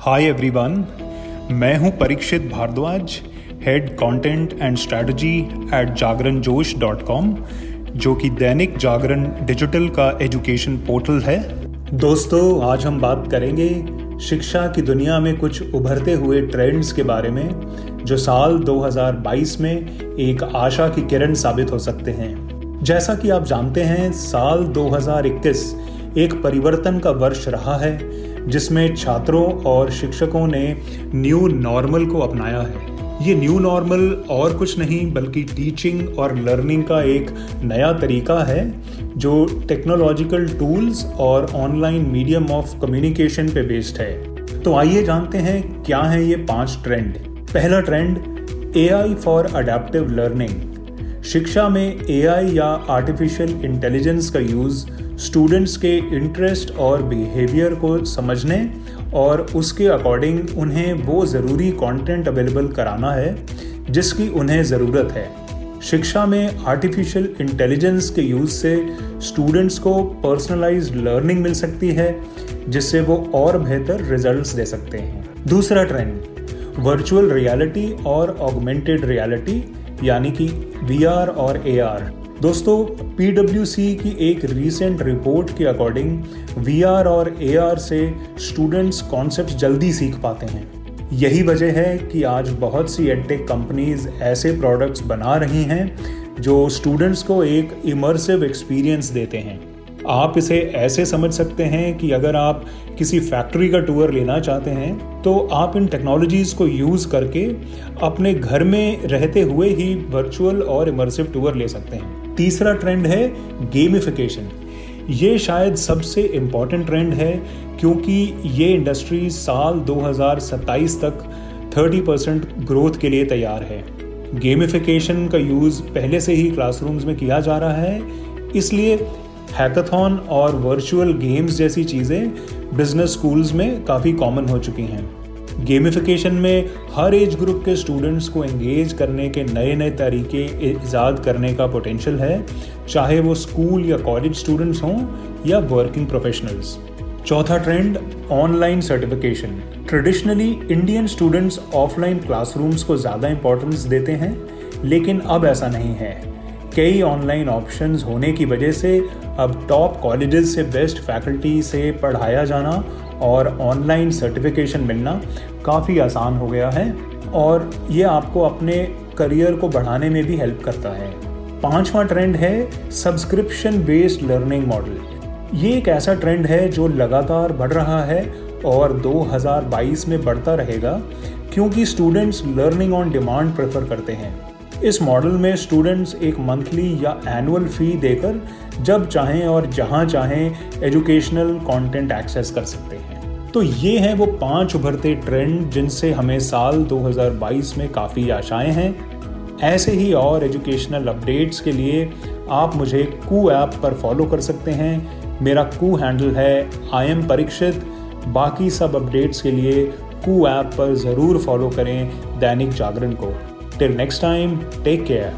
हाय everyone मैं हूँ Parikshit Bhardwaj head content and strategy at Jagran Josh dot com जो कि दैनिक जागरण डिजिटल का एजुकेशन पोर्टल है। दोस्तों, आज हम बात करेंगे शिक्षा की दुनिया में कुछ उभरते हुए ट्रेंड्स के बारे में, जो साल 2022 में एक आशा की किरण साबित हो सकते हैं। जैसा कि आप जानते हैं, साल 2021 एक परिवर्तन का वर्ष रहा है, जिसमें छात्रों और शिक्षकों ने न्यू नॉर्मल को अपनाया है। ये न्यू नॉर्मल और कुछ नहीं, बल्कि टीचिंग और लर्निंग का एक नया तरीका है, जो टेक्नोलॉजिकल टूल्स और ऑनलाइन मीडियम ऑफ़ कम्युनिकेशन पे बेस्ड है। तो आइए जानते हैं, क्या है ये पाँच ट्रेंड पहला trend A I for adaptive learning शिक्षा में ए आई या आर्टिफिशियल इंटेलिजेंस का यूज़ स्टूडेंट्स के इंटरेस्ट और बिहेवियर को समझने और उसके अकॉर्डिंग उन्हें वो ज़रूरी कंटेंट अवेलेबल कराना है, जिसकी उन्हें ज़रूरत है। शिक्षा में आर्टिफिशियल इंटेलिजेंस के यूज़ से स्टूडेंट्स को पर्सनलाइज्ड लर्निंग मिल सकती है, जिससे वो और बेहतर रिजल्ट्स दे सकते हैं। दूसरा ट्रेंड वर्चुअल रियलिटी और ऑगमेंटेड रियलिटी यानी कि वीआर और एआर दोस्तों पीडब्ल्यूसी की एक रीसेंट रिपोर्ट के अकॉर्डिंग वीआर और एआर से स्टूडेंट्स कॉन्सेप्ट जल्दी सीख पाते हैं। यही वजह है कि आज बहुत सी एडटेक कंपनीज़ ऐसे प्रोडक्ट्स बना रही हैं जो स्टूडेंट्स को एक इमर्सिव एक्सपीरियंस देते हैं। आप इसे ऐसे समझ सकते हैं कि अगर आप किसी फैक्ट्री का टूर लेना चाहते हैं तो आप इन टेक्नोलॉजीज़ को यूज़ करके अपने घर में रहते हुए ही वर्चुअल और इमर्सिव टूर ले सकते हैं। तीसरा ट्रेंड है गेमिफिकेशन ये शायद सबसे इंपॉर्टेंट ट्रेंड है, क्योंकि ये इंडस्ट्री साल 2027 तक 30 परसेंट ग्रोथ के लिए तैयार है। गेमिफिकेशन का यूज़ पहले से ही क्लासरूम्स में किया जा रहा है, इसलिए हैकाथॉन और वर्चुअल गेम्स जैसी चीज़ें बिज़नेस स्कूल्स में काफ़ी कॉमन हो चुकी हैं। गेमिफिकेशन में हर एज ग्रुप के स्टूडेंट्स को एंगेज करने के नए नए तरीके ईजाद करने का पोटेंशियल है, चाहे वो स्कूल या कॉलेज स्टूडेंट्स हों या वर्किंग प्रोफेशनल्स चौथा trend online certification traditionally Indian students offline classrooms को ज़्यादा इंपॉर्टेंस देते हैं, लेकिन अब ऐसा नहीं है। कई ऑनलाइन ऑप्शंस होने की वजह से अब टॉप कॉलेजेस से बेस्ट फैकल्टी से पढ़ाया जाना और ऑनलाइन सर्टिफिकेशन मिलना काफ़ी आसान हो गया है और ये आपको अपने करियर को बढ़ाने में भी हेल्प करता है। पांचवा ट्रेंड है सब्सक्रिप्शन बेस्ड लर्निंग मॉडल ये एक ऐसा ट्रेंड है जो लगातार बढ़ रहा है और 2022 में बढ़ता रहेगा, क्योंकि students learning on demand prefer करते हैं। इस मॉडल में स्टूडेंट्स एक मंथली या एनुअल फ़ी देकर जब चाहें और जहाँ चाहें एजुकेशनल कंटेंट एक्सेस कर सकते हैं। तो ये हैं वो पाँच उभरते ट्रेंड जिनसे हमें साल 2022 में काफ़ी आशाएँ हैं। ऐसे ही और एजुकेशनल अपडेट्स के लिए आप मुझे कू ऐप पर फॉलो कर सकते हैं। मेरा कू हैंडल है आई एम परीक्षित बाकी सब अपडेट्स के लिए कू ऐप पर ज़रूर फॉलो करें दैनिक जागरण को। Till next time, take care.